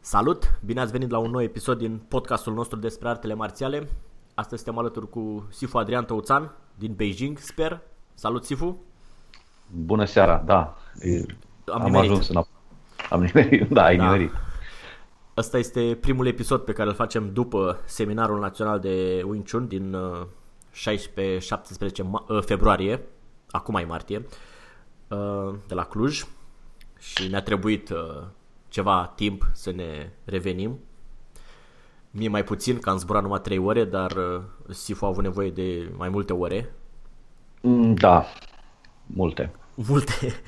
Salut! Bine ați venit la un nou episod din podcastul nostru despre artele marțiale. Astăzi suntem alături cu Sifu Adrian Tăuțan din Beijing, sper. Salut, Sifu! Bună seara, da. Am, am ajuns în Am nimerit, da, ai da. nimerit. Asta este primul episod pe care îl facem după seminarul național de Wing Chun din 16-17 uh, februarie, acum mai martie, uh, de la Cluj și ne-a trebuit uh, ceva timp să ne revenim. Mie mai puțin, că am zburat numai 3 ore, dar Sifu a avut nevoie de mai multe ore. Mm, da, multe. Multe.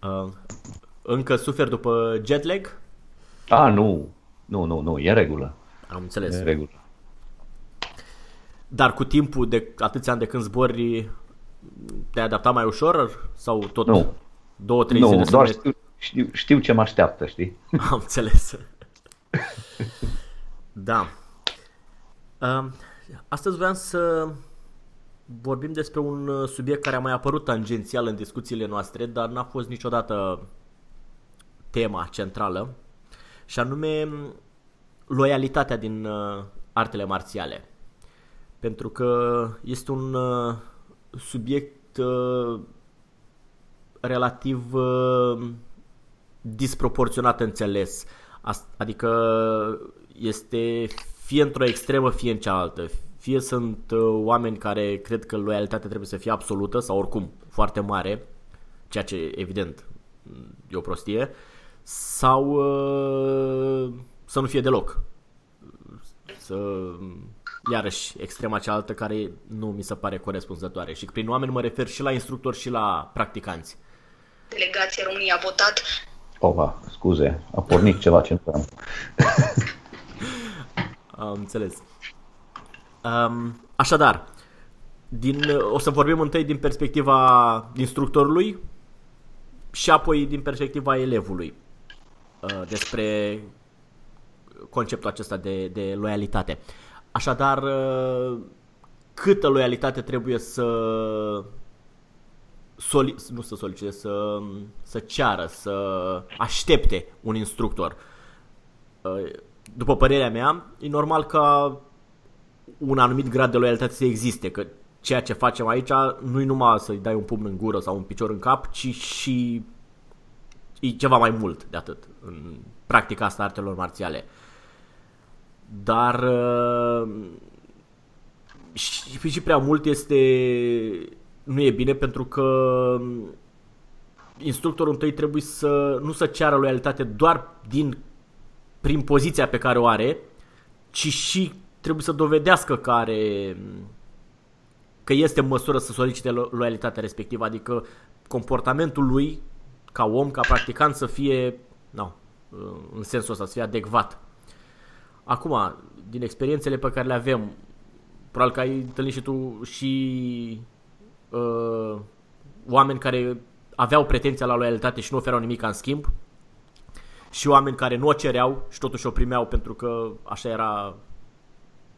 Încă suferi după jet lag? A, nu. Nu, nu, nu, e în regulă. Am înțeles. E în regulă. Dar cu timpul de atâția ani de când zbori, te-ai adaptat mai ușor sau tot nu. două, trei nu, zile? doar știu, știu, știu ce mă așteaptă, știi? Am înțeles. da. Astăzi vreau să vorbim despre un subiect care a mai apărut tangențial în discuțiile noastre, dar n-a fost niciodată tema centrală și anume loialitatea din uh, artele marțiale. Pentru că este un uh, subiect uh, relativ uh, disproporționat înțeles. Adică este fie într-o extremă, fie în cealaltă. Fie sunt uh, oameni care cred că loialitatea trebuie să fie absolută sau oricum foarte mare, ceea ce evident e o prostie, sau uh, să nu fie deloc. Să, iarăși, extrema cealaltă care nu mi se pare corespunzătoare. Și prin oameni mă refer și la instructori și la practicanți. Delegația României a votat. Opa, scuze, a pornit ceva ce nu Am înțeles. Um, așadar, din, o să vorbim întâi din perspectiva instructorului și apoi din perspectiva elevului. Uh, despre conceptul acesta de, de loialitate. Așadar, uh, câtă loialitate trebuie să soli, nu să solicite, să, să ceară, să aștepte un instructor. Uh, după părerea mea, e normal ca un anumit grad de loialitate să existe, că ceea ce facem aici nu e numai să-i dai un pumn în gură sau un picior în cap, ci și e ceva mai mult de atât în practica asta artelor marțiale. Dar uh, și, și prea mult este nu e bine pentru că instructorul întâi trebuie să nu să ceară loialitate doar din prin poziția pe care o are, ci și trebuie să dovedească că are că este în măsură să solicite loialitatea respectivă, adică comportamentul lui ca om, ca practicant să fie, no, în sensul ăsta, să fie adecvat. Acum, din experiențele pe care le avem, probabil că ai întâlnit și tu și uh, oameni care aveau pretenția la loialitate și nu oferau nimic în schimb și oameni care nu o cereau și totuși o primeau pentru că așa era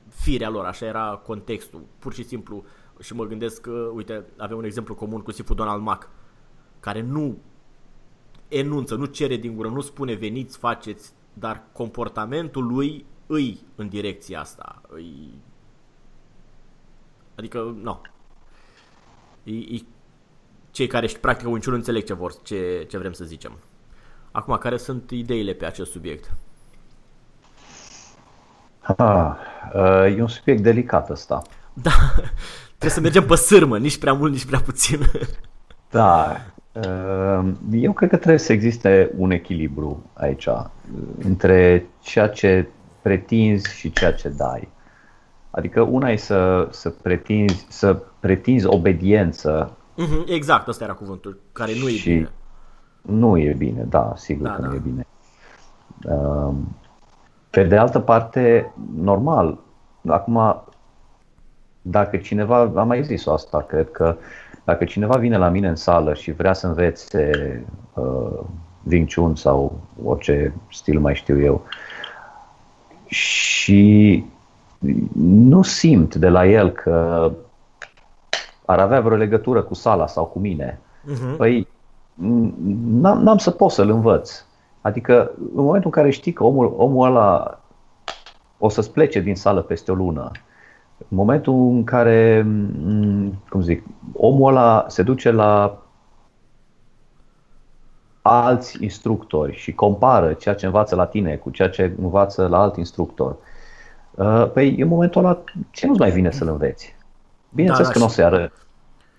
firea lor, așa era contextul. Pur și simplu și mă gândesc că, uite, avem un exemplu comun cu Sifu Donald Mac, care nu enunță, nu cere din gură, nu spune veniți, faceți, dar comportamentul lui îi în direcția asta. Îi... Adică, nu. E, e cei care practică Wing Chun înțeleg ce, vor, ce, ce vrem să zicem. Acum, care sunt ideile pe acest subiect? Ah, e un subiect delicat ăsta. Da, trebuie să mergem pe sârmă, nici prea mult, nici prea puțin. Da, eu cred că trebuie să existe un echilibru aici între ceea ce pretinzi și ceea ce dai. Adică una e să, să, pretinzi, să pretinzi obediență. Mm-hmm, exact, ăsta era cuvântul, care nu e bine. Nu e bine, da, sigur da, că da. nu e bine. Pe de altă parte, normal, acum, dacă cineva, am mai zis asta, cred că dacă cineva vine la mine în sală și vrea să învețe uh, Wing Chun sau orice stil mai știu eu și nu simt de la el că ar avea vreo legătură cu sala sau cu mine, uh-huh. păi n-am, n-am să pot să-l învăț. Adică în momentul în care știi că omul, omul ăla o să-ți plece din sală peste o lună, în momentul în care, cum zic, omul ăla se duce la alți instructori și compară ceea ce învață la tine cu ceea ce învață la alt instructor, uh, păi în momentul ăla ce nu-ți mai vine să-l înveți? Bineînțeles da, că nu o să ară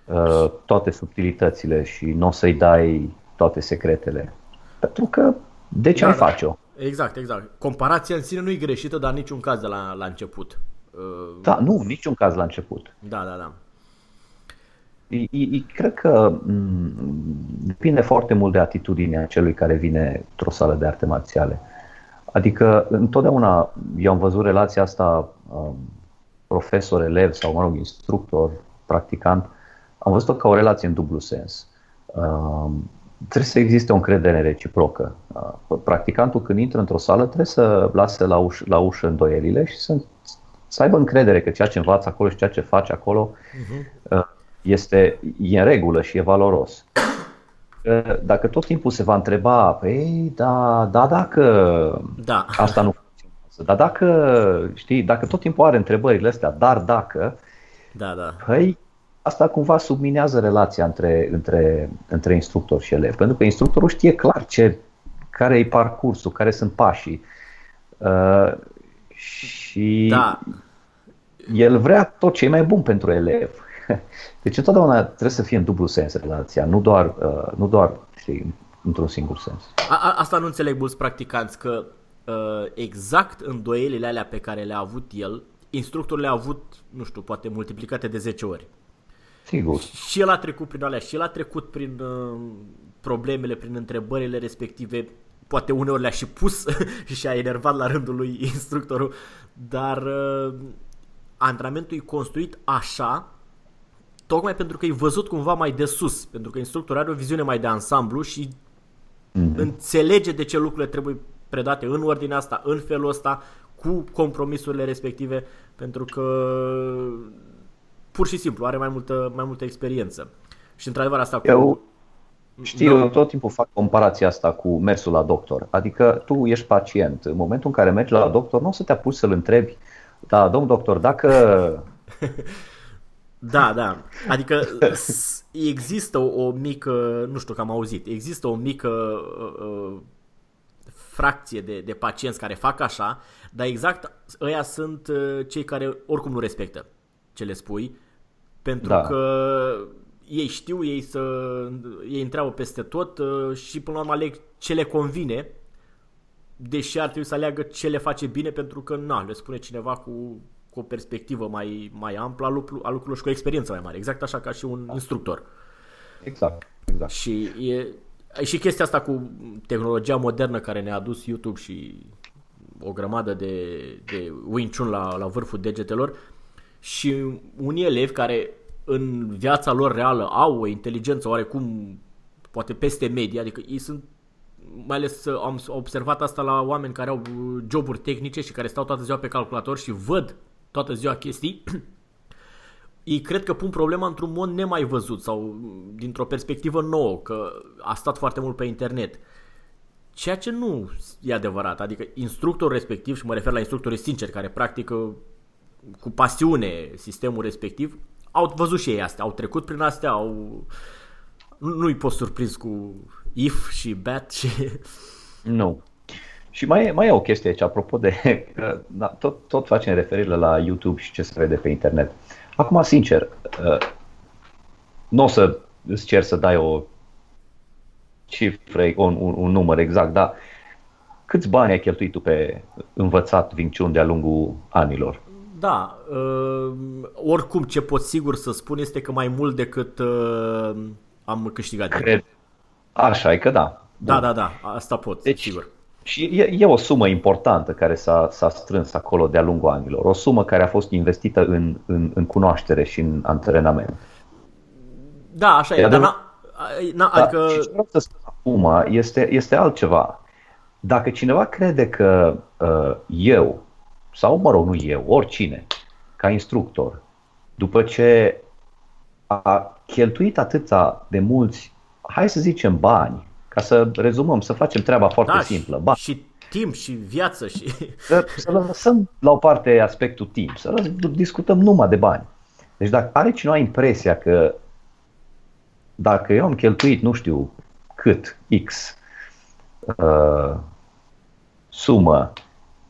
uh, toate subtilitățile și nu o să-i dai toate secretele. Pentru că de ce da, ai da. face-o? Exact, exact. Comparația în sine nu e greșită, dar niciun caz de la, la început. Uh, da, nu, niciun caz la început. Da, da, da. I, I, cred că m- depinde foarte mult de atitudinea celui care vine într-o sală de arte marțiale. Adică, întotdeauna eu am văzut relația asta um, profesor-elev sau, mă rog, instructor, practicant, am văzut-o ca o relație în dublu sens. Um, trebuie să existe o încredere reciprocă. Uh, practicantul când intră într-o sală trebuie să lase la, uș- la ușă îndoielile și să, să aibă încredere că ceea ce învață acolo și ceea ce face acolo uh-huh. este e în regulă și e valoros. Uh, dacă tot timpul se va întreba, păi, da, da, dacă da. asta nu funcționează, dar dacă, știi, dacă tot timpul are întrebările astea, dar dacă, da, da. păi, asta cumva subminează relația între, între, între instructor și elev, pentru că instructorul știe clar ce, care e parcursul, care sunt pașii. Uh, și da. el vrea tot ce e mai bun pentru elev. Deci întotdeauna trebuie să fie în dublu sens relația, nu doar, uh, nu doar știi, într-un singur sens. A, a, asta nu înțeleg mulți practicanți, că uh, exact îndoielile alea pe care le-a avut el, instructorul le-a avut, nu știu, poate multiplicate de 10 ori. Sigur. Și el a trecut prin alea, și el a trecut prin uh, problemele, prin întrebările respective. Poate uneori le-a și pus și și-a enervat la rândul lui instructorul, dar uh, antrenamentul e construit așa tocmai pentru că e văzut cumva mai de sus, pentru că instructorul are o viziune mai de ansamblu și mm-hmm. înțelege de ce lucrurile trebuie predate în ordinea asta, în felul ăsta, cu compromisurile respective, pentru că pur și simplu are mai multă, mai multă experiență. Și într-adevăr asta cu... Eu știu, eu tot timpul fac comparația asta cu mersul la doctor. Adică tu ești pacient. În momentul în care mergi la doctor, nu o să te apuci să-l întrebi, da, domn doctor, dacă... Da, da. Adică există o, o mică, nu știu că am auzit, există o mică uh, uh, fracție de, de pacienți care fac așa, dar exact ăia sunt uh, cei care oricum nu respectă ce le spui pentru da. că ei știu, ei, să, ei întreabă peste tot uh, și până la urmă aleg ce le convine, deși ar trebui să aleagă ce le face bine pentru că na, le spune cineva cu, cu o perspectivă mai, mai amplă a, lucru, a lucrurilor și cu o experiență mai mare, exact așa ca și un da. instructor. Exact, exact. Și e, și chestia asta cu tehnologia modernă care ne-a adus YouTube și o grămadă de, de Wing Chun la, la vârful degetelor, și unii elevi care în viața lor reală au o inteligență oarecum poate peste medie, adică ei sunt mai ales am observat asta la oameni care au joburi tehnice și care stau toată ziua pe calculator și văd toată ziua chestii, ei cred că pun problema într-un mod nemai văzut sau dintr-o perspectivă nouă, că a stat foarte mult pe internet. Ceea ce nu e adevărat, adică instructorul respectiv, și mă refer la instructorii sinceri care practică cu pasiune sistemul respectiv, au văzut și ei astea, au trecut prin astea, au, Nu, nu-i poți surprins cu if și bat și... Nu. Și mai e, mai e o chestie aici, apropo de că da, tot, tot facem referire la YouTube și ce se vede pe internet. Acum, sincer, uh, nu o să îți cer să dai o cifră, un, un, un număr exact, dar câți bani ai cheltuit tu pe învățat Wing Chun de-a lungul anilor? Da, uh, oricum ce pot sigur să spun este că mai mult decât uh, am câștigat. Cred. Așa e că da. Da, da, da, asta pot, deci, sigur. Și e, e o sumă importantă care s-a, s-a strâns acolo de-a lungul anilor. O sumă care a fost investită în, în, în cunoaștere și în antrenament. Da, așa e, e dar n-a, n-a, da, adică... Și ce vreau să spun acum este, este altceva. Dacă cineva crede că uh, eu, sau mă rog, nu eu, oricine, ca instructor, după ce a cheltuit atâta de mulți, hai să zicem, bani, ca să rezumăm, să facem treaba foarte da, simplă. Ba. Și timp și viață și... Să, să lăsăm la o parte aspectul timp, să discutăm numai de bani. Deci dacă are cineva impresia că dacă eu am cheltuit, nu știu cât, X uh, sumă,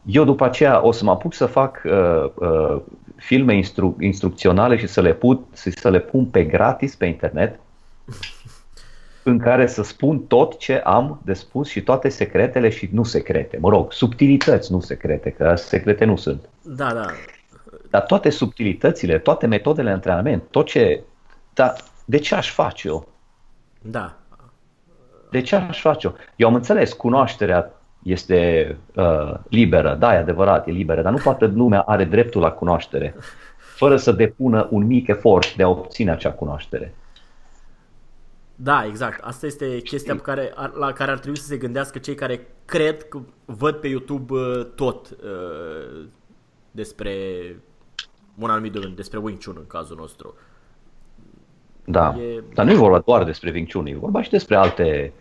eu după aceea o să mă apuc să fac uh, uh, filme instru- instrucționale și să le, put, să le pun pe gratis pe internet în care să spun tot ce am de spus și toate secretele și nu secrete. Mă rog, subtilități, nu secrete, că secrete nu sunt. Da, da. Dar toate subtilitățile, toate metodele de antrenament, tot ce... Dar de ce aș face eu? Da. De ce aș face eu? Eu am înțeles, cunoașterea este uh, liberă, da, e adevărat, e liberă, dar nu toată lumea are dreptul la cunoaștere, fără să depună un mic efort de a obține acea cunoaștere. Da, exact. Asta este chestia pe care, la care ar trebui să se gândească cei care cred că văd pe YouTube uh, tot uh, despre un anumit domeniu, despre Wing Chun în cazul nostru. Da, e... dar nu e vorba doar despre Wing Chun, e vorba și despre alte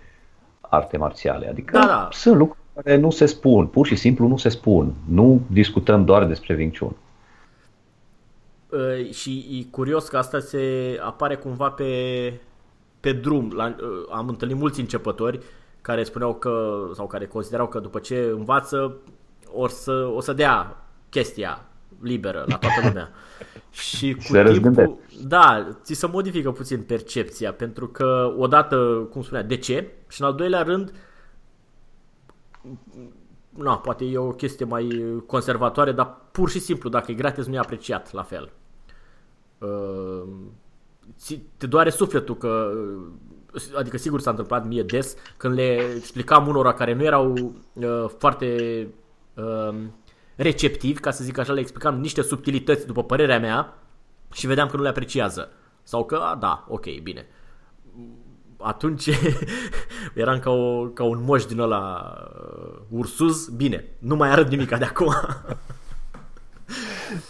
arte marțiale. Adică da, da. sunt lucruri care nu se spun, pur și simplu nu se spun. Nu discutăm doar despre Wing Chun. Uh, și e curios că asta se apare cumva pe pe drum. La, uh, am întâlnit mulți începători care spuneau că, sau care considerau că după ce învață o să, o să dea chestia liberă la toată lumea. Și cu se timpul, da, ți se modifică puțin percepția, pentru că odată, cum spunea, de ce? Și în al doilea rând, na, poate e o chestie mai conservatoare, dar pur și simplu, dacă e gratis, nu e apreciat la fel. Uh, ți, te doare sufletul că adică sigur s-a întâmplat mie des când le explicam unora care nu erau uh, foarte uh, receptivi, ca să zic așa, le explicam niște subtilități după părerea mea și vedeam că nu le apreciază. Sau că, a, da, ok, bine. Atunci eram ca, o, ca un moș din ăla uh, ursuz, bine, nu mai arăt nimic de acum.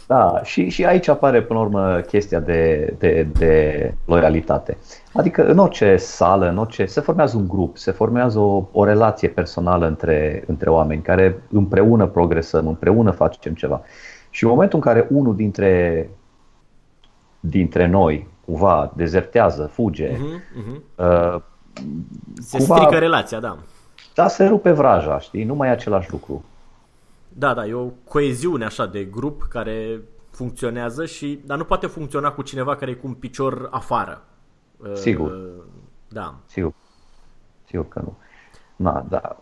Da, și, și aici apare până la urmă chestia de, de, de loialitate. Adică în orice sală, în orice, se formează un grup, se formează o, o relație personală între, între oameni care împreună progresăm, împreună facem ceva. Și în momentul în care unul dintre, dintre noi cumva dezertează, fuge, uh-huh, uh-huh. Uh, se cumva, strică relația, da. Da, se rupe vraja, știi? Nu mai e același lucru. Da, da, e o coeziune așa de grup care funcționează și dar nu poate funcționa cu cineva care e cu un picior afară. Sigur. Uh, da. Sigur. Sigur că nu. Na, da.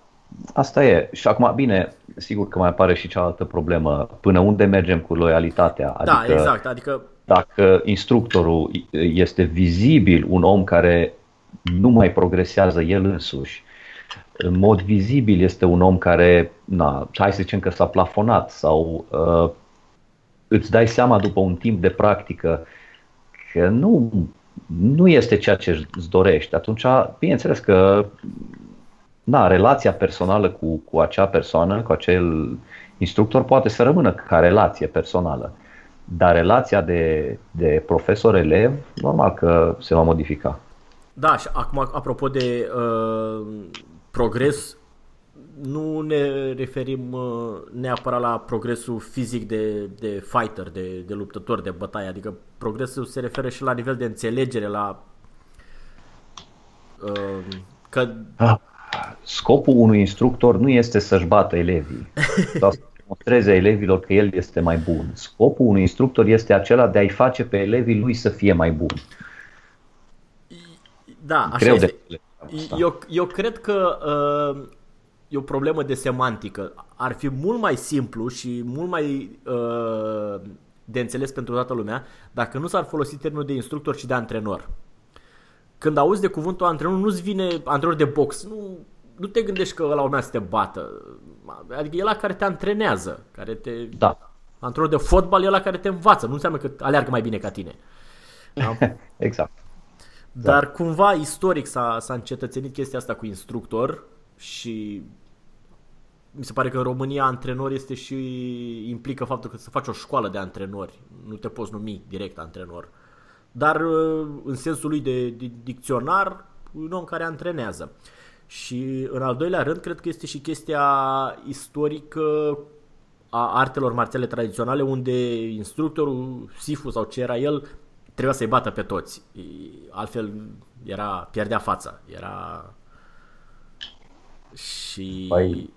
Asta e. Și acum, bine, sigur că mai apare și cealaltă problemă. Până unde mergem cu loialitatea? Da, adică, da, exact. Adică... Dacă instructorul este vizibil un om care nu mai progresează el însuși, în mod vizibil este un om care, na, hai să zicem că s-a plafonat sau uh, îți dai seama după un timp de practică că nu, nu este ceea ce îți dorești, atunci, bineînțeles că na, relația personală cu, cu acea persoană, cu acel instructor poate să rămână ca relație personală. Dar relația de, de profesor-elev, normal că se va modifica. Da, și acum, apropo de uh, progres, nu ne referim uh, neapărat la progresul fizic de, de fighter, de, de luptător, de bătaie, adică progresul se referă și la nivel de înțelegere, la Uh, că... Ah, scopul unui instructor nu este să-și bată elevii sau să demonstreze elevilor că el este mai bun. Scopul unui instructor este acela de a-i face pe elevii lui să fie mai buni. Da, așa Greu este. de Eu, eu cred că uh, e o problemă de semantică. Ar fi mult mai simplu și mult mai uh, de înțeles pentru toată lumea dacă nu s-ar folosi termenul de instructor, ci de antrenor. Când auzi de cuvântul antrenor, nu-ți vine antrenor de box. Nu, nu te gândești că ăla urmează să te bată. Adică e la care te antrenează, care te... Da, Antrenor de fotbal e la care te învață. Nu înseamnă că aleargă mai bine ca tine. Da? exact. Dar cumva istoric s-a, s-a încetățenit chestia asta cu instructor și mi se pare că în România antrenor este și implică faptul că să faci o școală de antrenori. Nu te poți numi direct antrenor. Dar uh, în sensul lui de, de dicționar, un om care antrenează. Și în al doilea rând, cred că este și chestia istorică a artelor marțiale tradiționale, unde instructorul, Sifu sau ce era el, trebuia să-i bată pe toți. Altfel era, pierdea fața. Era... Și... Păi,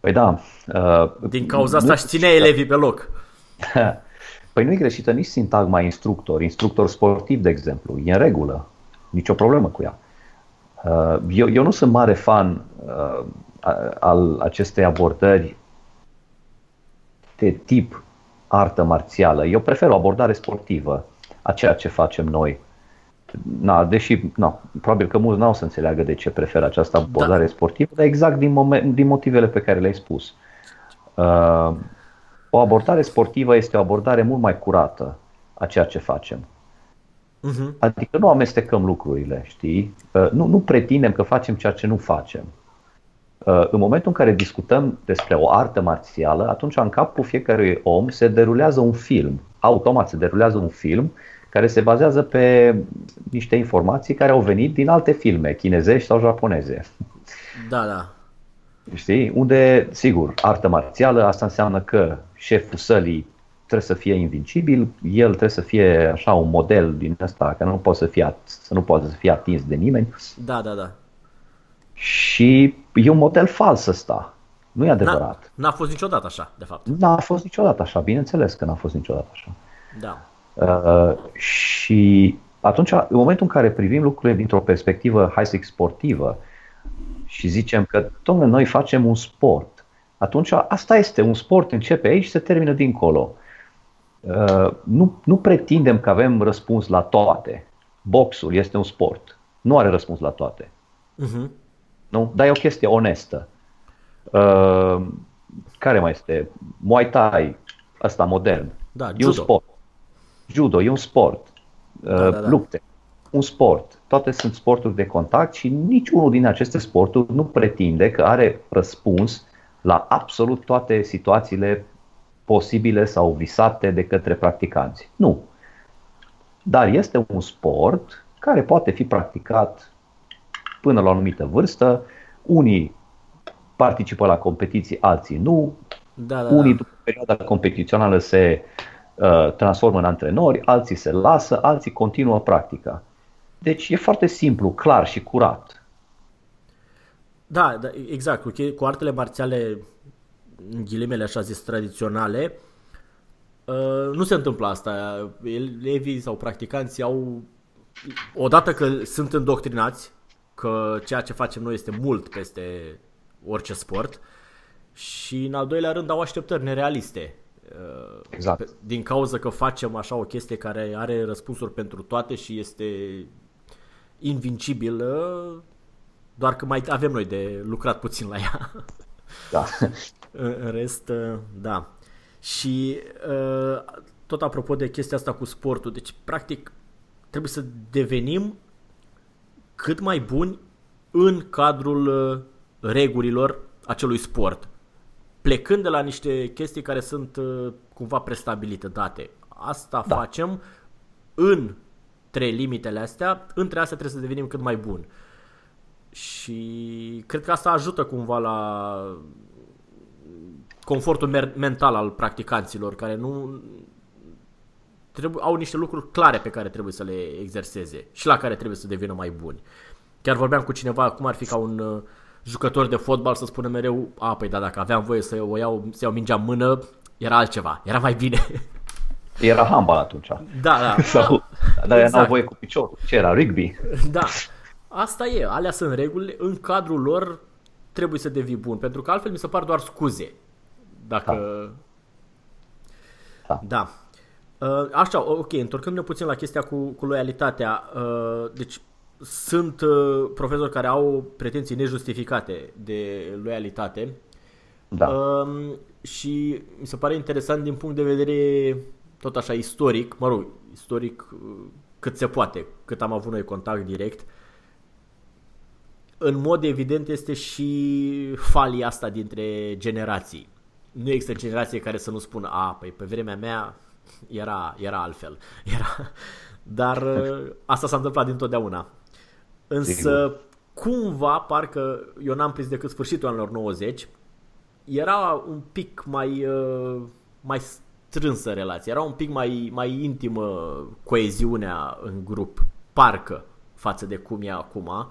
păi da. Uh, din cauza asta își ținea elevii pe loc. Păi nu e greșită nici sintagma instructor, instructor sportiv, de exemplu. E în regulă. Nicio problemă cu ea. Uh, eu, eu nu sunt mare fan uh, al acestei abordări de tip artă marțială. Eu prefer o abordare sportivă a ceea ce facem noi. Na, deși, na, probabil că mulți n-au să înțeleagă de ce prefer această abordare da. sportivă, dar exact din, moment, din motivele pe care le-ai spus. Uh, o abordare sportivă este o abordare mult mai curată a ceea ce facem. Uh-huh. Adică nu amestecăm lucrurile, știi? Uh, nu, nu pretindem că facem ceea ce nu facem. Uh, în momentul în care discutăm despre o artă marțială, atunci în capul fiecărui om se derulează un film. Automat se derulează un film care se bazează pe niște informații care au venit din alte filme, chinezești sau japoneze. Da, da. Știi? Unde, sigur, artă marțială, asta înseamnă că șeful sălii trebuie să fie invincibil, el trebuie să fie așa un model din ăsta, că nu poate să fie, să nu poate să fie atins de nimeni. Da, da, da. Și e un model fals ăsta. Nu e adevărat. N-a, n-a fost niciodată așa, de fapt. N-a fost niciodată așa, bineînțeles că n-a fost niciodată așa. Da. Uh, și atunci, în momentul în care privim lucrurile dintr-o perspectivă, hai să zic, sportivă, și zicem că, domnule, noi facem un sport, atunci asta este, un sport începe aici și se termină dincolo. Uh, nu, nu pretindem că avem răspuns la toate. Boxul este un sport. Nu are răspuns la toate. Uh-huh. Nu? Dar e o chestie onestă. Uh, care mai este? Muay Thai, ăsta modern. Da, e judo. un sport. Judo, e un sport. Uh, da, da, da. Lupte, un sport. Toate sunt sporturi de contact și niciunul din aceste sporturi nu pretinde că are răspuns la absolut toate situațiile posibile sau visate de către practicanți. Nu. Dar este un sport care poate fi practicat până la o anumită vârstă. Unii participă la competiții, alții nu. Da, da, Unii da. după perioada competițională se uh, transformă în antrenori, alții se lasă, alții continuă practica. Deci e foarte simplu, clar și curat. Da, da exact. Cu, cu artele marțiale, în ghilimele așa zis, tradiționale, uh, nu se întâmplă asta. Elevii sau practicanții au, odată că sunt îndoctrinați, că ceea ce facem noi este mult peste orice sport și în al doilea rând au așteptări nerealiste. Exact. Din cauza că facem așa o chestie care are răspunsuri pentru toate și este invincibilă, doar că mai avem noi de lucrat puțin la ea. Da. În rest, da. Și tot apropo de chestia asta cu sportul, deci practic trebuie să devenim cât mai buni în cadrul regulilor acelui sport. Plecând de la niște chestii care sunt cumva prestabilite, date. Asta da. facem între limitele astea, între astea trebuie să devenim cât mai buni. Și cred că asta ajută cumva la confortul mental al practicanților, care nu trebuie, au niște lucruri clare pe care trebuie să le exerseze și la care trebuie să devină mai buni. Chiar vorbeam cu cineva cum ar fi ca un uh, jucător de fotbal să spună mereu, a, păi da, dacă aveam voie să o iau, să iau mingea în mână, era altceva, era mai bine. Era handbal atunci. Da, da. Sau, dar exact. n-au voie cu piciorul. Ce era? Rugby? Da. Asta e, alea sunt regulile, în cadrul lor trebuie să devii bun, pentru că altfel mi se par doar scuze. Dacă... Da. da. Uh, așa, ok, întorcându-ne puțin la chestia cu, cu loialitatea. Uh, deci sunt uh, profesori care au pretenții nejustificate de loialitate. Da. Uh, și mi se pare interesant din punct de vedere tot așa istoric, mă rog, istoric uh, cât se poate, cât am avut noi contact direct. În mod evident este și falia asta dintre generații. Nu există generație care să nu spună, a, păi pe vremea mea era, era altfel. Era... Dar uh, asta s-a întâmplat dintotdeauna. Însă, Sigur. cumva, parcă eu n-am prins decât sfârșitul anilor 90, era un pic mai, uh, mai strânsă relație, era un pic mai, mai intimă coeziunea în grup, parcă, față de cum e acum.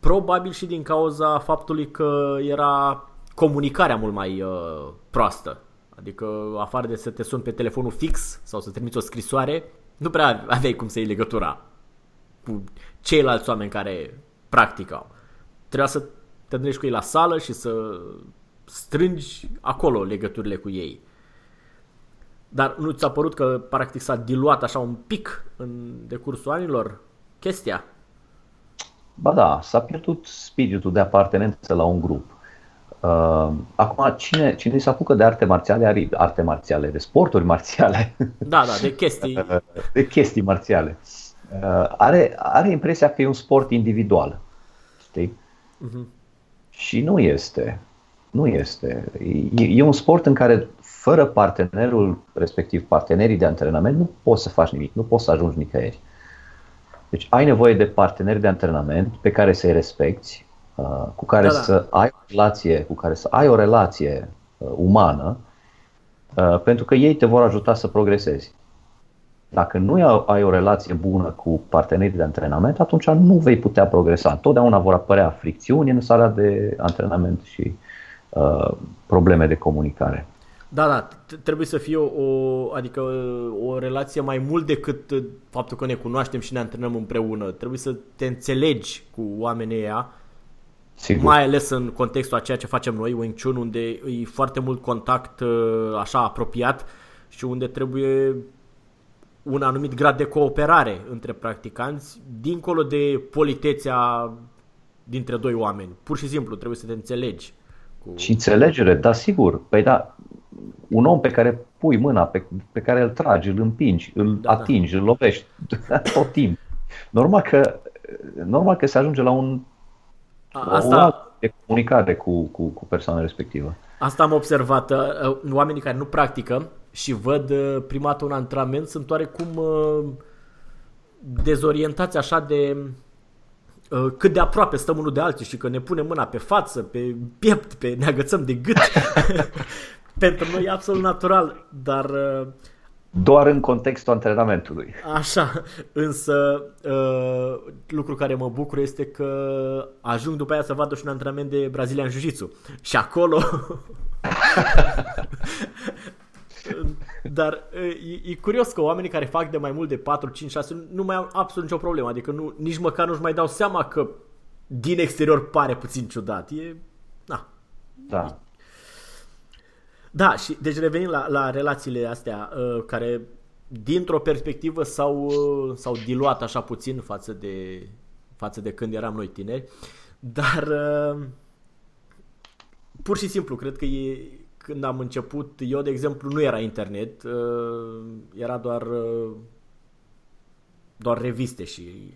Probabil și din cauza faptului că era comunicarea mult mai uh, proastă. Adică, afară de să te suni pe telefonul fix sau să trimiți o scrisoare, nu prea aveai cum să iei legătura cu ceilalți oameni care practicau. Trebuia să te întâlnești cu ei la sală și să strângi acolo legăturile cu ei. Dar nu ți-a părut că practic s-a diluat așa un pic în decursul anilor chestia? Ba da, s-a pierdut spiritul de apartenență la un grup. Uh, acum, cine, cine se apucă de arte marțiale, are arte marțiale, de sporturi marțiale. Da, da, de chestii. de chestii marțiale. Uh, are, are impresia că e un sport individual. Știi? Uh-huh. Și nu este. Nu este. E, e un sport în care fără partenerul, respectiv partenerii de antrenament, nu poți să faci nimic, nu poți să ajungi nicăieri. Deci ai nevoie de parteneri de antrenament pe care să-i respecti, uh, cu care da, da. să ai o relație, cu care să ai o relație uh, umană, uh, pentru că ei te vor ajuta să progresezi. Dacă nu ai o relație bună cu partenerii de antrenament, atunci nu vei putea progresa. Întotdeauna vor apărea fricțiuni în sala de antrenament și uh, probleme de comunicare. Da, da, trebuie să fie o, o, adică o relație mai mult decât faptul că ne cunoaștem și ne antrenăm împreună. Trebuie să te înțelegi cu oamenii ăia, Sigur. mai ales în contextul a ceea ce facem noi, Wing Chun, unde e foarte mult contact uh, așa apropiat și unde trebuie un anumit grad de cooperare între practicanți, dincolo de politețea dintre doi oameni. Pur și simplu trebuie să te înțelegi. Cu... Și înțelegere, da, sigur. Păi da, un om pe care pui mâna, pe, pe care îl tragi, îl împingi, îl da, da. atingi, da. îl lovești tot timp. Normal că, normal că se ajunge la un Asta... de comunicare cu, cu, cu persoana respectivă. Asta am observat. Uh, oamenii care nu practică și văd uh, prima dată un antrenament sunt oarecum uh, dezorientați așa de cât de aproape stăm unul de altul și că ne punem mâna pe față, pe piept, pe ne agățăm de gât. Pentru noi e absolut natural, dar... Uh, Doar în contextul antrenamentului. Așa, însă uh, lucru care mă bucur este că ajung după aia să vadă și un antrenament de Brazilian Jiu-Jitsu. Și acolo... Dar e, e curios că oamenii care fac de mai mult de 4, 5, 6 nu mai au absolut nicio problemă. Adică nu, nici măcar nu-și mai dau seama că din exterior pare puțin ciudat. E, na, da. Da, și deci revenim la, la relațiile astea uh, care dintr-o perspectivă s-au, uh, s-au diluat așa puțin față de, față de când eram noi tineri, dar uh, pur și simplu cred că e, când am început, eu de exemplu nu era internet, uh, era doar uh, doar reviste și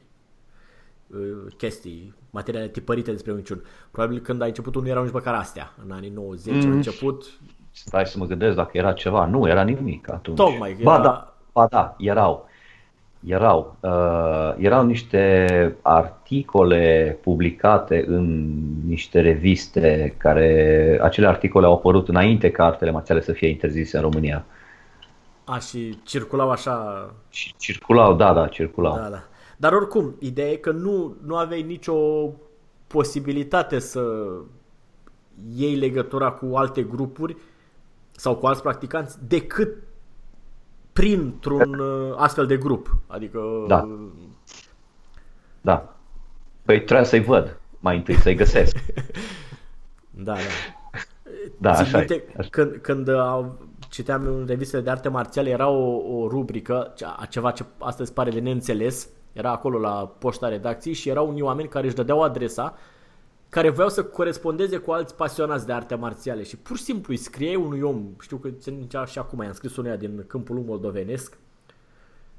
uh, chestii, materiale tipărite despre minciun. Probabil când a început nu erau nici măcar astea. În anii 90 mm. a început stai să mă gândesc dacă era ceva. Nu, era nimic atunci. Tocmai. Era... Ba da, ba da, erau. Erau, uh, erau niște articole publicate în niște reviste care, acele articole au apărut înainte ca artele marțiale să fie interzise în România. A, și circulau așa... Și circulau, da, da, circulau. Da, da. Dar oricum, ideea e că nu, nu aveai nicio posibilitate să iei legătura cu alte grupuri sau cu alți practicanți decât printr-un uh, astfel de grup. Adică... Da. Da. Păi trebuie să-i văd mai întâi, să-i găsesc. da, da. Da, Țin așa, minte, e, așa. Când, când au, citeam în revistele de arte marțiale, era o, o rubrică, a ceva ce astăzi pare de neînțeles, era acolo la poșta redacției și erau unii oameni care își dădeau adresa care voiau să corespondeze cu alți pasionați de arte marțiale și pur și simplu îi scrie unui om, știu că și acum i-am scris unuia din câmpul moldovenesc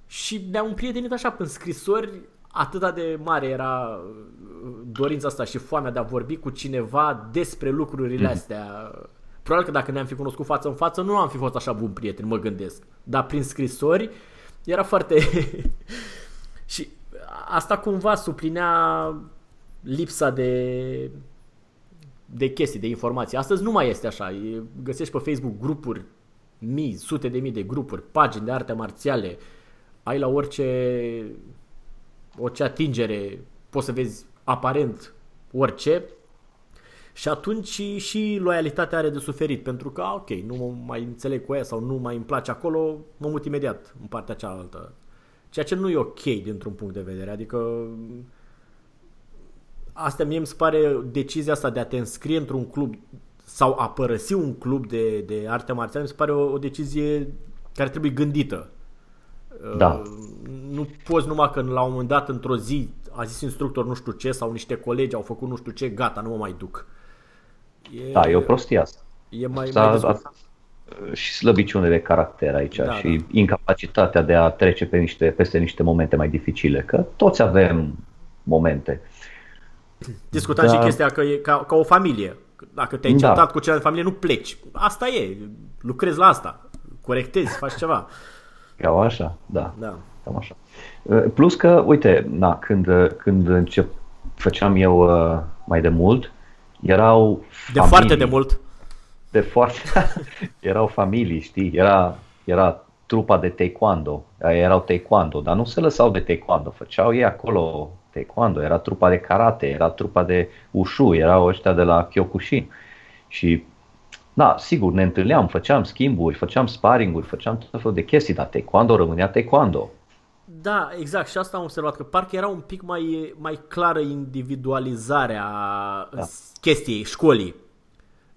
și ne-am împrietenit așa prin scrisori atât de mare era uh, dorința asta și foamea de a vorbi cu cineva despre lucrurile mm-hmm. astea. Probabil că dacă ne-am fi cunoscut față în față, nu am fi fost așa bun prieten, mă gândesc. Dar prin scrisori era foarte... și asta cumva suplinea lipsa de de chestii, de informații. Astăzi nu mai este așa. Găsești pe Facebook grupuri, mii, sute de mii de grupuri, pagini de arte marțiale. Ai la orice orice atingere, poți să vezi aparent orice și atunci și, și loialitatea are de suferit, pentru că, ok, nu mă mai înțeleg cu ea sau nu mai îmi place acolo, mă mut imediat în partea cealaltă. Ceea ce nu e ok dintr-un punct de vedere, adică asta mie îmi se pare decizia asta de a te înscrie într-un club sau a părăsi un club de, de arte marțială, mi se pare o, o decizie care trebuie gândită. Da. Uh, nu poți numai că la un moment dat într-o zi a zis instructor nu știu ce sau niște colegi au făcut nu știu ce, gata, nu mă mai duc. E, da, e o prostie asta. E mai, asta, mai asta, și slăbiciune de caracter aici da, și da. incapacitatea de a trece pe niște, peste niște momente mai dificile, că toți avem momente. Discutam da. și chestia că e ca, ca o familie. Dacă te-ai da. certat cu cea de familie, nu pleci. Asta e, lucrezi la asta, corectezi, faci ceva. Cam așa, da. da. Cam așa. Uh, plus că, uite, na, când, când încep, făceam eu uh, mai de mult, erau De familii, foarte de mult. De foarte, erau familii, știi, era, era trupa de taekwondo, erau taekwondo, dar nu se lăsau de taekwondo, făceau ei acolo taekwondo, era trupa de karate, era trupa de ushu, erau ăștia de la Kyokushin. Și da, sigur, ne întâlneam, făceam schimburi, făceam sparinguri, făceam tot felul de chestii, dar taekwondo rămânea taekwondo. Da, exact, și asta am observat, că parcă era un pic mai, mai clară individualizarea da. chestiei, școlii.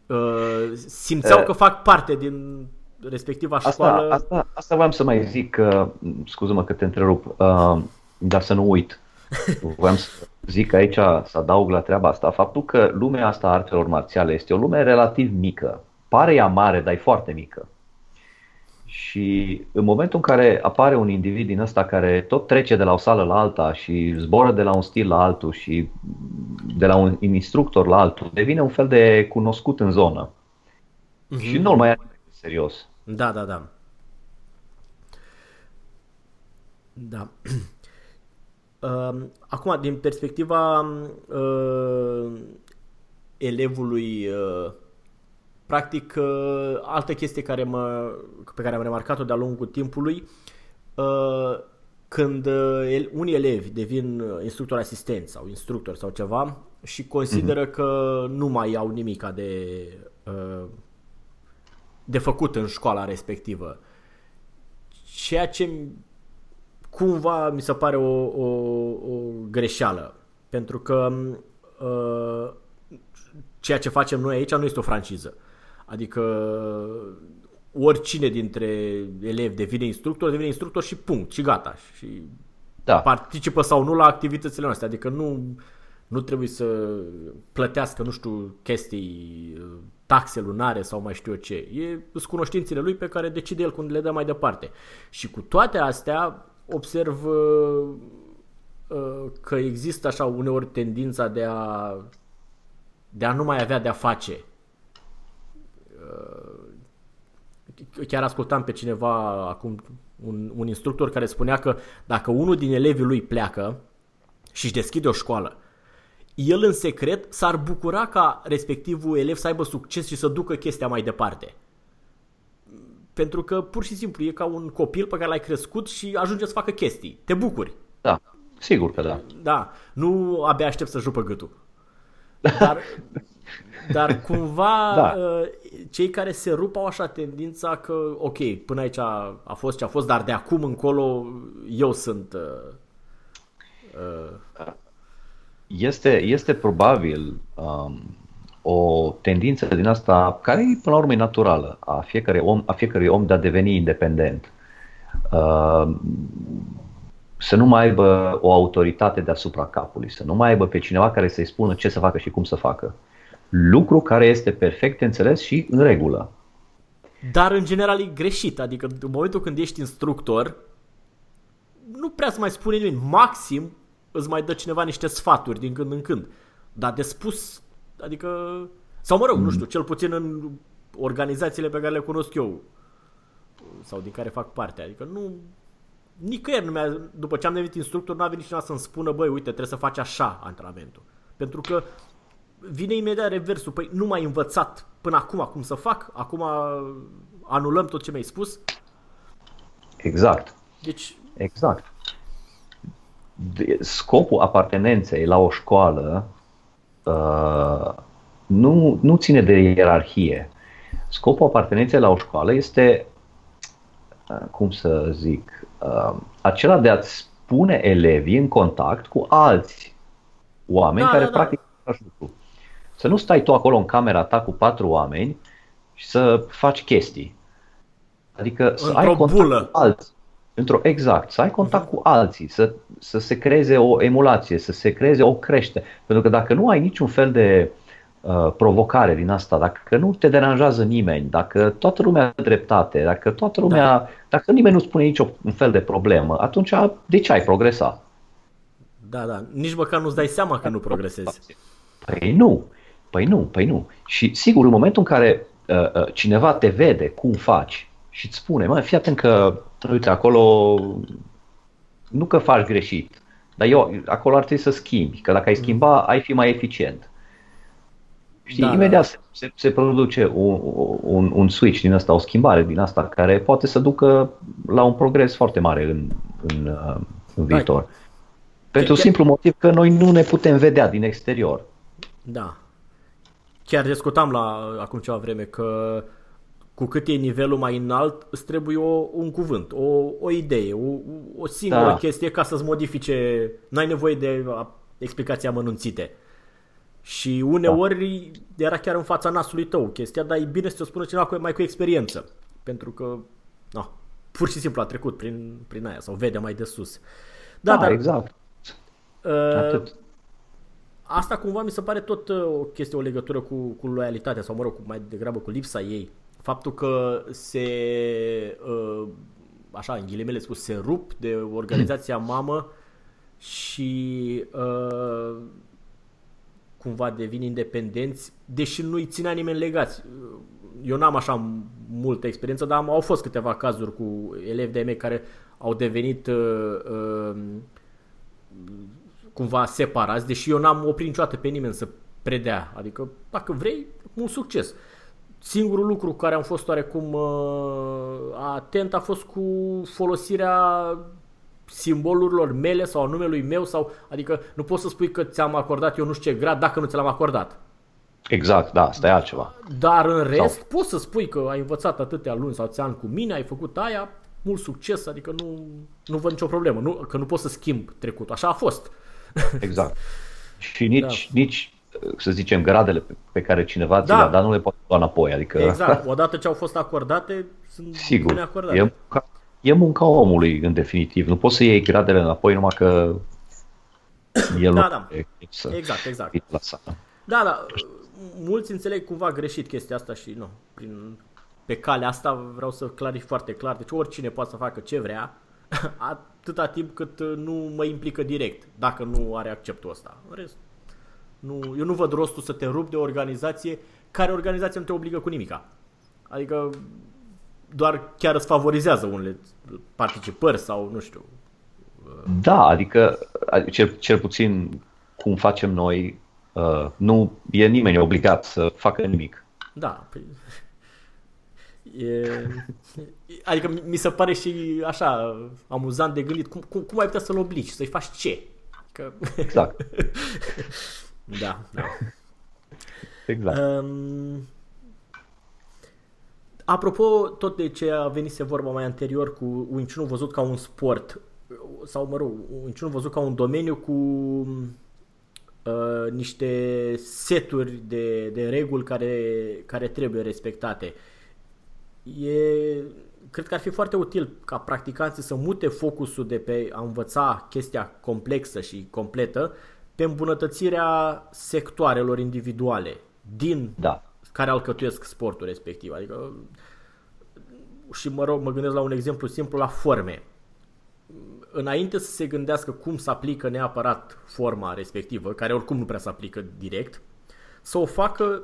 Uh, simțeau uh, că fac parte din respectiva școală. Asta, asta, asta vreau să mai zic, uh, scuză-mă că te întrerup, uh, dar să nu uit. Vreau să zic aici, să adaug la treaba asta, faptul că lumea asta a artelor marțiale este o lume relativ mică. Pare ea mare, dar e foarte mică. Și în momentul în care apare un individ din ăsta care tot trece de la o sală la alta și zboară de la un stil la altul și de la un instructor la altul, devine un fel de cunoscut în zonă. Mm-hmm. Și nu-l mai ia serios. Da, da, da. Da. Acum, din perspectiva uh, elevului, uh, practic, uh, altă chestie care mă, pe care am remarcat-o de-a lungul timpului, uh, când uh, unii elevi devin instructor asistent sau instructor sau ceva și consideră uh-huh. că nu mai au nimica de, uh, de făcut în școala respectivă. Ceea ce cumva mi se pare o, o, o greșeală. Pentru că uh, ceea ce facem noi aici nu este o franciză. Adică oricine dintre elevi devine instructor, devine instructor și punct, și gata. Și da. participă sau nu la activitățile noastre. Adică nu, nu trebuie să plătească, nu știu, chestii, taxe lunare sau mai știu eu ce. E sunt cunoștințele lui pe care decide el cum le dă mai departe. Și cu toate astea, observ uh, uh, că există așa uneori tendința de a, de a nu mai avea de-a face. Uh, chiar ascultam pe cineva acum, un, un instructor care spunea că dacă unul din elevii lui pleacă și își deschide o școală, el în secret s-ar bucura ca respectivul elev să aibă succes și să ducă chestia mai departe Pentru că pur și simplu e ca un copil pe care l-ai crescut și ajunge să facă chestii. Te bucuri. Da, sigur că da. Da, nu abia aștept să jupă gâtul. Dar, dar cumva Da. uh, cei care se rup au așa tendința că, ok, până aici a, a fost ce a fost, dar de acum încolo eu sunt... Uh, uh, Este, este probabil um, o tendință din asta care e până la urmă e naturală a fiecare om, a fiecărui om de a deveni independent. Uh, să nu mai aibă o autoritate deasupra capului, să nu mai aibă pe cineva care să-i spună ce să facă și cum să facă. Lucru care este perfect înțeles și în regulă. Dar în general e greșit, adică în momentul când ești instructor, nu prea să mai spune nimeni. Maxim îți mai dă cineva niște sfaturi din când în când. Dar de spus, adică, sau mă rog, nu știu, cel puțin în organizațiile pe care le cunosc eu sau din care fac parte, adică nu, nicăieri nu mi-a, după ce am devenit instructor, nu a venit cineva să-mi spună, băi, uite, trebuie să faci așa antrenamentul. Pentru că vine imediat reversul, păi nu m-ai învățat până acum cum să fac, acum anulăm tot ce mi-ai spus. Exact. Deci, Exact. De- Scopul apartenenței la o școală uh, nu, nu ține de ierarhie. Scopul apartenenței la o școală este, uh, cum să zic, uh, acela de a-ți pune elevii în contact cu alți oameni Da, care da, da. practică același lucru. Să nu stai tu acolo în camera ta cu patru oameni și să faci chestii. Adică să Într-o ai contact bulă. cu alții. Într-o, exact, să ai contact cu alții, să, să se creeze o emulație, să se creeze o creștere. Pentru că dacă nu ai niciun fel de uh, provocare din asta, dacă nu te deranjează nimeni, dacă toată lumea are dreptate, dacă toată lumea, dacă nimeni nu spune niciun fel de problemă, atunci de ce ai progresa? da, da, nici măcar nu-ți dai seama că nu progresezi. Păi nu, păi nu, păi nu. Și sigur, în momentul în care uh, uh, cineva te vede cum faci și îți spune, mă, fii atent că, uite, acolo, nu că faci greșit, dar eu, acolo ar trebui să schimbi, că dacă ai schimba, ai fi mai eficient. Știi, Da, da. imediat se, se, se produce un, un, un switch din asta, o schimbare din asta, care poate să ducă la un progres foarte mare în, în, uh, în viitor. Pentru chiar- simplu motiv că noi nu ne putem vedea din exterior. Da. Chiar discutam la acum ceva vreme că cu cât e nivelul mai înalt, îți trebuie o, un cuvânt, o, o idee, o, o singură Da. chestie ca să-ți modifice, n-ai nevoie de a, explicații amănunțite. Și uneori era chiar în fața nasului tău chestia, dar e bine să ți-o spună cineva cu, mai cu experiență. Pentru că, no, pur și simplu a trecut prin, prin aia sau vede mai de sus. Da, Da, dar exact. uh, Atât. Asta cumva mi se pare tot uh, o chestie, o legătură cu, cu loialitatea sau mă rog, cu, mai degrabă cu lipsa ei. Faptul că se, uh, așa, în ghilimele spus, se rup de organizația mamă și uh, cumva devin independenți, deși nu-i ținea nimeni legați. Eu n-am așa multă experiență, dar am, au fost câteva cazuri cu elevi de-ai mei care au devenit uh, uh, cumva separați, deși eu n-am oprit niciodată pe nimeni să predea. Adică, dacă vrei, un succes. Singurul lucru cu care am fost oarecum uh, atent a fost cu folosirea simbolurilor mele sau a numelui meu sau adică nu poți să spui că ți-am acordat eu nu știu ce grad dacă nu ți l-am acordat. Exact, da, asta e altceva. Dar în rest poți să spui că ai învățat atâtea luni sau ți ani cu mine, ai făcut aia, mult succes, adică nu, nu văd nicio problemă, nu, că nu poți să schimb trecutul. Așa a fost. Exact. Și nici, da. nici să zicem, gradele pe, pe care cineva ți Da. le-a dat nu le poate lua înapoi. Adică, Exact. Odată ce au fost acordate, sunt bine sigur, acordate. e munca, e munca omului, în definitiv. Nu poți să iei gradele înapoi numai că el Da, nu da. e să Exact, exact. fie lăsat. Da, da, mulți înțeleg cumva greșit chestia asta și nu, prin, pe calea asta vreau să clarific foarte clar. Deci oricine poate să facă ce vrea, atâta timp cât uh, nu mă implică direct, dacă nu are acceptul ăsta. În rest, nu, eu nu văd rostul să te rupi de o organizație care organizația nu te obligă cu nimica. Adică doar chiar îți favorizează unele participări sau nu știu. Da, adică cel, cel puțin cum facem noi, uh, nu e nimeni obligat să facă nimic. Da, păi, E, adică mi se pare și așa amuzant de gândit cum, cum, cum ai putea să-l obligi, să-i faci ce? Că... Exact. da, da. Exact. Um, apropo, tot de ce a venit se vorba mai anterior cu Wing Chun văzut ca un sport, sau mă rog, Wing Chun văzut ca un domeniu cu uh, niște seturi de, de reguli care, care trebuie respectate. E, cred că ar fi foarte util ca practicanții să mute focusul de pe a învăța chestia complexă și completă pe îmbunătățirea sectoarelor individuale din da. care alcătuiesc sportul respectiv. Adică și mă rog, mă gândesc la un exemplu simplu, la forme. Înainte să se gândească cum să aplică neapărat forma respectivă, care oricum nu prea se aplică direct, să o facă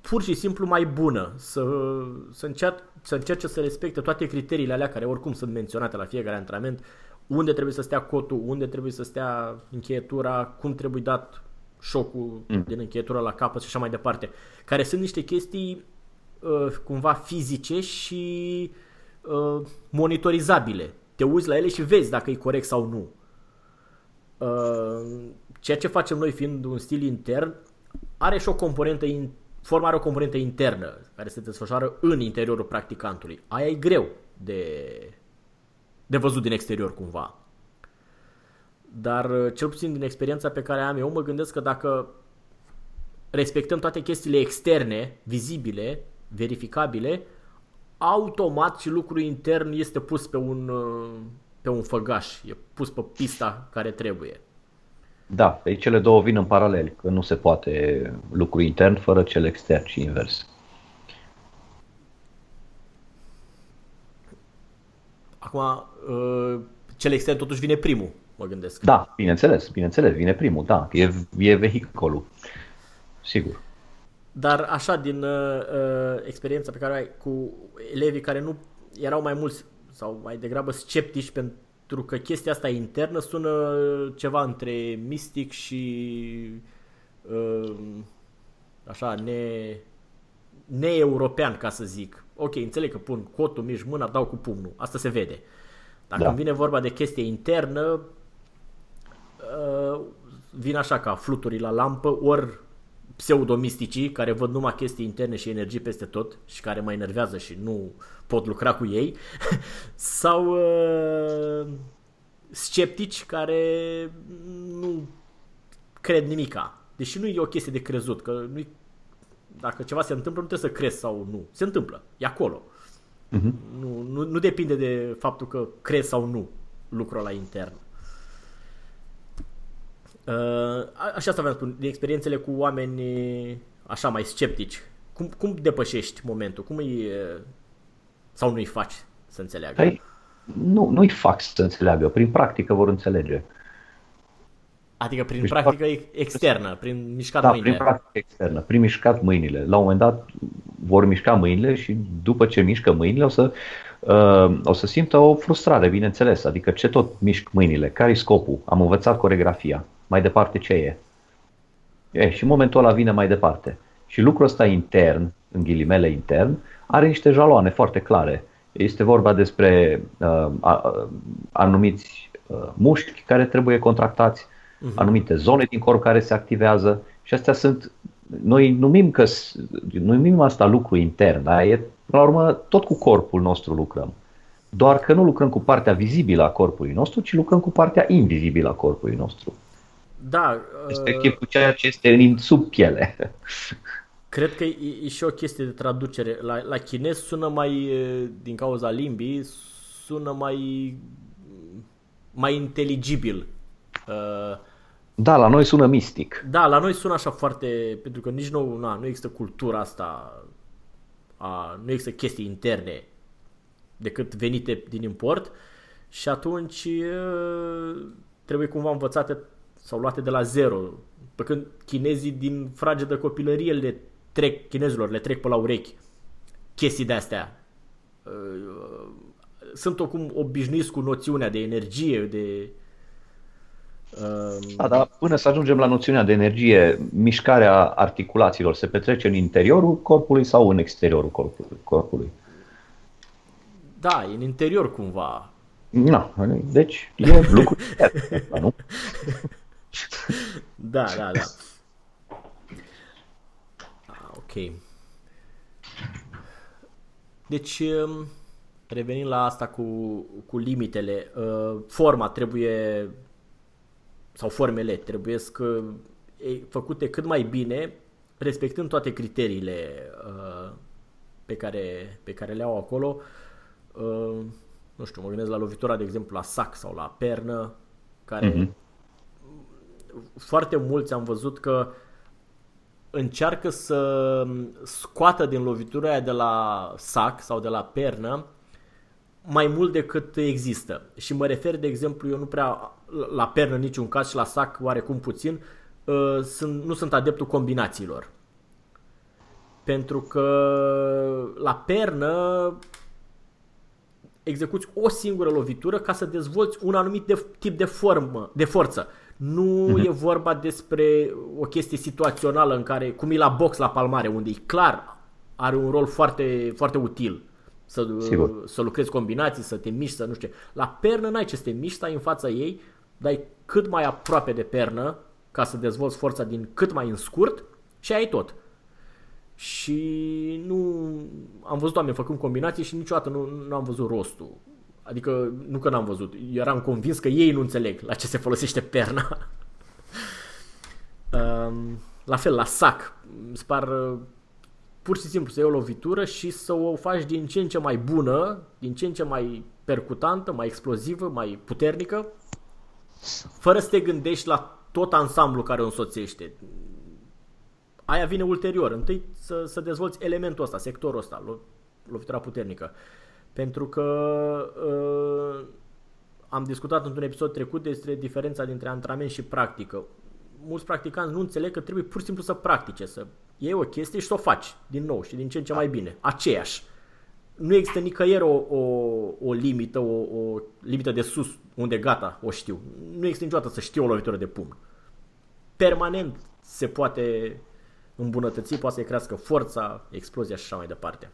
pur și simplu mai bună, să, să, încerce, să încerce să respecte toate criteriile alea care oricum sunt menționate la fiecare antrenament, unde trebuie să stea cotul, unde trebuie să stea încheietura, cum trebuie dat șocul mm. din încheietură la capăt și așa mai departe, care sunt niște chestii uh, cumva fizice și uh, monitorizabile. Te uiți la ele și vezi dacă e corect sau nu. Uh, ceea ce facem noi fiind un stil intern are și o componentă in, forma are o componentă internă care se desfășoară în interiorul practicantului. Aia e greu de, de văzut din exterior cumva. Dar uh, cel puțin din experiența pe care am eu, mă gândesc că dacă respectăm toate chestiile externe, vizibile, verificabile, automat și lucrul intern este pus pe un, uh, pe un făgaș, e pus pe pista care trebuie. Da, pe deci cele două vin în paralel, că nu se poate lucru intern fără cel extern și invers. Acum, uh, cel extern totuși vine primul mă gândesc. Da, bineînțeles, bineînțeles, vine primul, da, e, e vehiculul, sigur. Dar așa, din uh, uh, experiența pe care o ai cu elevii care nu erau mai mulți sau mai degrabă sceptici pentru că chestia asta internă sună ceva între mistic și uh, așa, ne, ne-european, ca să zic. Ok, înțeleg că pun cotul, mișc mâna, dau cu pumnul. Asta se vede. Dacă da. vine vorba de chestie internă, uh, vin așa ca fluturi la lampă, ori pseudomisticii care văd numai chestii interne și energii peste tot și care mă enervează și nu pot lucra cu ei, sau uh, sceptici care nu cred nimica. Deși nu e o chestie de crezut, că nu dacă ceva se întâmplă, nu trebuie să crezi sau nu. Se întâmplă, e acolo. Uh-huh. Nu, nu, nu depinde de faptul că crezi sau nu lucrul la intern. Uh, așa asta vreau spun, din experiențele cu oameni așa mai sceptici. Cum, cum depășești momentul? Cum îi, sau nu îi faci să înțeleagă? Păi, nu, nu îi fac să înțeleagă, prin practică vor înțelege. Adică prin deci, practică externă, prin mișcat da, mâinile. prin practică externă, prin mișcat mâinile. La un moment dat vor mișca mâinile și după ce mișcă mâinile o să, uh, o să simtă o frustrare, bineînțeles. Adică ce tot mișc mâinile? Care-i scopul? Am învățat coregrafia mai departe ce e. e și în momentul ăla vine mai departe. Și lucrul ăsta intern, în ghilimele intern, are niște jaloane foarte clare. Este vorba despre uh, uh, anumiți uh, mușchi care trebuie contractați, uh-huh. anumite zone din corp care se activează și astea sunt, noi numim, că, numim asta lucru intern, da? e, la urmă tot cu corpul nostru lucrăm. Doar că nu lucrăm cu partea vizibilă a corpului nostru, ci lucrăm cu partea invizibilă a corpului nostru. Da. Respectiv cu ceea ce este în sub piele. Cred că e, e și o chestie de traducere. La, la chinez sună mai, din cauza limbii, sună mai, mai inteligibil. Da, la noi sună mistic. Da, la noi sună așa foarte, pentru că nici nu, na, nu există cultura asta, a, nu există chestii interne decât venite din import și atunci trebuie cumva învățate sau luate de la zero. Pe când chinezii din frage de copilărie le trec, chinezilor le trec pe la urechi chestii de astea. Uh, sunt oricum obișnuiți cu noțiunea de energie, de... Uh, da, dar până să ajungem la noțiunea de energie, mișcarea articulațiilor se petrece în interiorul corpului sau în exteriorul corpului? corpului? Da, e în interior cumva. No, deci e lucru nu? Da, da, da. Ah, ok. Deci, um, revenind la asta cu, cu limitele, uh, forma trebuie, sau formele trebuie să făcute cât mai bine, respectând toate criteriile uh, pe care, pe care le au acolo. Uh, nu știu, mă gândesc la lovitura, de exemplu, la sac sau la pernă, care uh-huh. foarte mulți am văzut că încearcă să scoată din lovitura aia de la sac sau de la pernă mai mult decât există. Și mă refer, de exemplu, eu nu prea la pernă niciun caz și la sac oarecum puțin, uh, sunt, nu sunt adeptul combinațiilor. Pentru că la pernă execuți o singură lovitură ca să dezvolți un anumit de, tip de formă, de forță. Nu uh-huh. e vorba despre o chestie situațională în care, cum e la box la palmare, unde e clar are un rol foarte, foarte util să, Sigur. să lucrezi combinații, să te miști, să nu știu La pernă n-ai ce să te miști, stai în fața ei, dai cât mai aproape de pernă ca să dezvolți forța din cât mai în scurt și ai tot. Și nu am văzut oameni făcând combinații și niciodată nu, nu am văzut rostul. Adică nu că n-am văzut, eram convins că ei nu înțeleg la ce se folosește perna. um, la fel, la sac. Îmi spar pur și simplu să iei o lovitură și să o faci din ce în ce mai bună, din ce în ce mai percutantă, mai explozivă, mai puternică, fără să te gândești la tot ansamblu care o însoțește. Aia vine ulterior. Întâi să, să dezvolți elementul ăsta, sectorul ăsta, lovitura puternică. Pentru că uh, am discutat într-un episod trecut despre diferența dintre antrenament și practică. Mulți practicanți nu înțeleg că trebuie pur și simplu să practice, să iei o chestie și să o faci din nou și din ce în ce mai bine. Aceeași. Nu există nicăieri o, o, o limită, o, o limită de sus, unde gata, o știu. Nu există niciodată să știu o lovitură de pumn. Permanent se poate îmbunătăți, poate să crească forța, explozia și așa mai departe.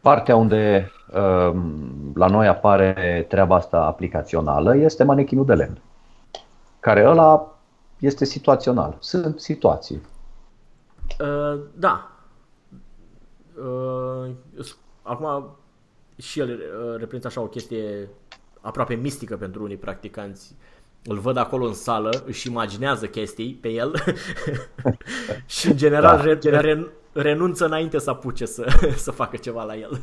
Partea unde uh, la noi apare treaba asta aplicațională este manechinul de lemn, care ăla este situațional. Sunt situații. Uh, da. Uh, acum și el uh, reprezintă așa o chestie aproape mistică pentru unii practicanți. Îl văd acolo în sală, își imaginează chestii pe el și în general da. re, re, renunță înainte să apuce să, să facă ceva la el.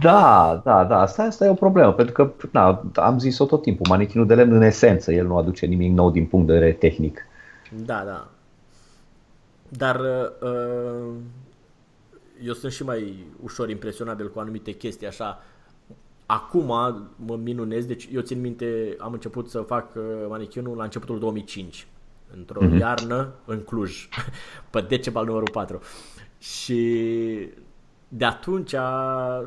Da, da, da, asta, asta e o problemă, pentru că na, am zis-o tot timpul, manichinul de lemn în esență, el nu aduce nimic nou din punct de vedere tehnic. Da, da. Dar uh, eu sunt și mai ușor impresionabil cu anumite chestii așa. Acum mă minunez, deci eu țin minte, am început să fac uh, manichinul la începutul 2005 într-o mm-hmm. iarnă în Cluj, pe Decebal numărul 4. Și de atunci,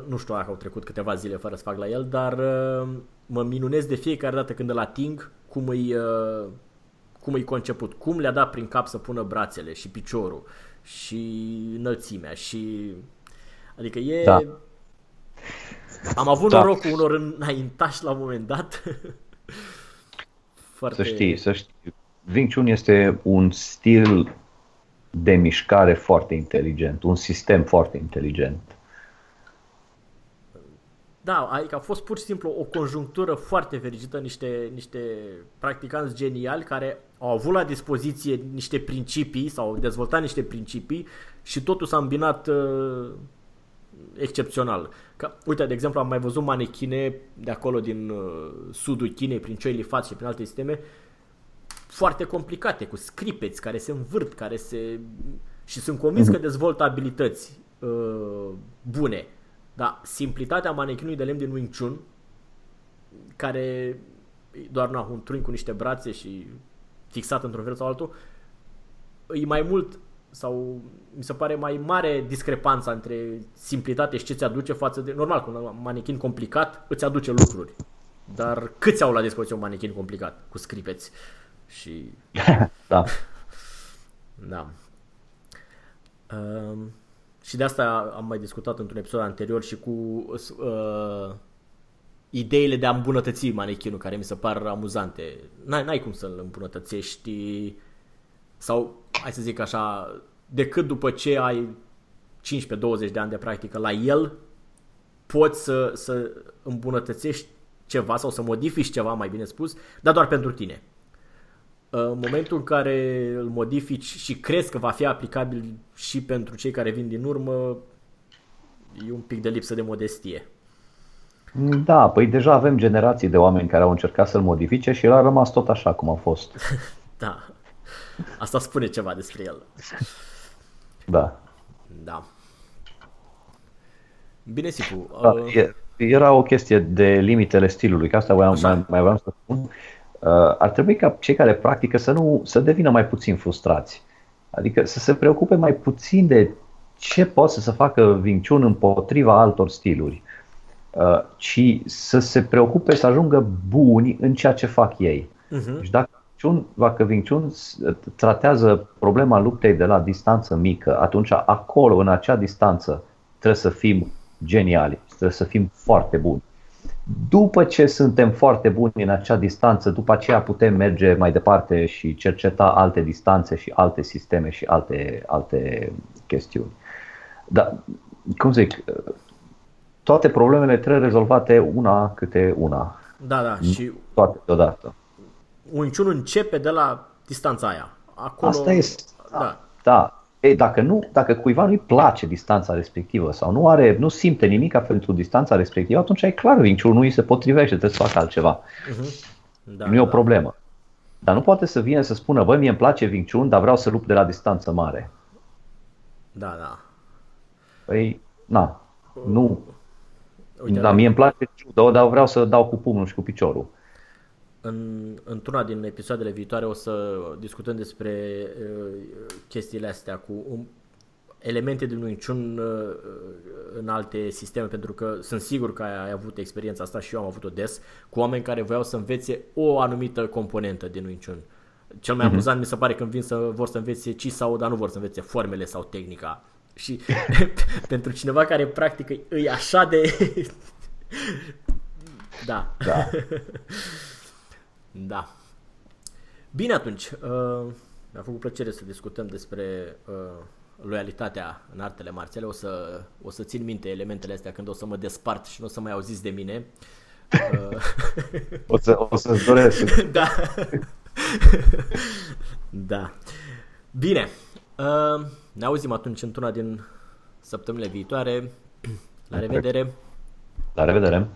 nu știu dacă au trecut câteva zile fără să fac la el, dar uh, mă minunez de fiecare dată când îl ating, cum îi, uh, cum îi conceput, cum le-a dat prin cap să pună brațele și piciorul și înălțimea și... Adică e... Da. Am avut da. noroc cu unor înaintași la un moment dat. Foarte... Să știi, să știi. Wing Chun este un stil de mișcare foarte inteligent, un sistem foarte inteligent. Da, adică a fost pur și simplu o conjunctură foarte fericită, niște, niște practicanți geniali care au avut la dispoziție niște principii sau au dezvoltat niște principii și totul s-a îmbinat uh, excepțional. Ca, uite, de exemplu, am mai văzut manechine de acolo din uh, sudul Chinei, prin Choi Li și prin alte sisteme, foarte complicate, cu scripeți care se învârt, care se... și sunt convins că mhm. dezvoltă abilități uh, bune. Dar simplitatea manechinului de lemn din Wing Chun, care doar na, un trunchi cu niște brațe și fixat într-un fel sau altul, e mai mult sau mi se pare mai mare discrepanța între simplitate și ce ți aduce față de... Normal, cu un manechin complicat îți aduce lucruri. Dar câți au la dispoziție un manechin complicat cu scripeți? Și... da. da. Um, și de asta am mai discutat într-un episod anterior și cu uh, ideile de a îmbunătăți manechinul care mi se par amuzante. N-ai, n-ai cum să-l îmbunătățești sau, hai să zic așa, decât după ce ai 15-20 de ani de practică la el, poți să, să îmbunătățești ceva sau să modifici ceva, mai bine spus, dar doar pentru tine. În momentul în care îl modifici și crezi că va fi aplicabil și pentru cei care vin din urmă, e un pic de lipsă de modestie. Da, păi deja avem generații de oameni care au încercat să-l modifice și el a rămas tot așa cum a fost. da. Asta spune ceva despre el. Da. Da. Bine, Sipu. Da, uh... Era o chestie de limitele stilului, că asta voiam, mai, mai vreau să spun. Uh, ar trebui ca cei care practică să nu să devină mai puțin frustrați. Adică să se preocupe mai puțin de ce poate să se facă Wing Chun împotriva altor stiluri, uh, ci să se preocupe să ajungă buni în ceea ce fac ei. Uh-huh. Și dacă Chun, dacă Wing Chun tratează problema luptei de la distanță mică, atunci acolo, în acea distanță, trebuie să fim geniali, trebuie să fim foarte buni. După ce suntem foarte buni în acea distanță, după aceea putem merge mai departe și cerceta alte distanțe și alte sisteme și alte, alte chestiuni. Dar, cum zic, toate problemele trebuie rezolvate una câte una. Da, da, și toate deodată. Unciunul începe de la distanța aia. Acolo, Asta este. Da. da. Ei, dacă, nu, dacă cuiva nu-i place distanța respectivă sau nu are, nu simte nimic pentru distanța respectivă, atunci e clar, Wing nu îi se potrivește, trebuie să facă altceva. Uh-huh. Da, nu e o da. problemă. Dar nu poate să vină să spună, băi, mie îmi place Wing dar vreau să lupt de la distanță mare. Da, da. Păi, na, nu. Uite, da, mie îmi place judo, dar vreau să dau cu pumnul și cu piciorul. În, într-una din episoadele viitoare o să discutăm despre uh, chestiile astea cu um, elemente din Wing Chun uh, în alte sisteme, pentru că sunt sigur că ai, ai avut experiența asta și eu am avut-o des, cu oameni care voiau să învețe o anumită componentă din Wing Chun. Cel mai uh-huh. amuzant mi se pare când vin să vor să învețe ci sau, dar nu vor să învețe formele sau tehnica. Și pentru cineva care practică e așa de... da. da. Da. Bine atunci, uh, mi-a făcut plăcere să discutăm despre uh, loialitatea în artele marțiale. O să, o să țin minte elementele astea când o să mă despart și nu o să mai auziți de mine. Uh, o, să, o să-ți doresc. da. da. Bine. Uh, ne auzim atunci într-una din săptămânile viitoare. La revedere! La revedere!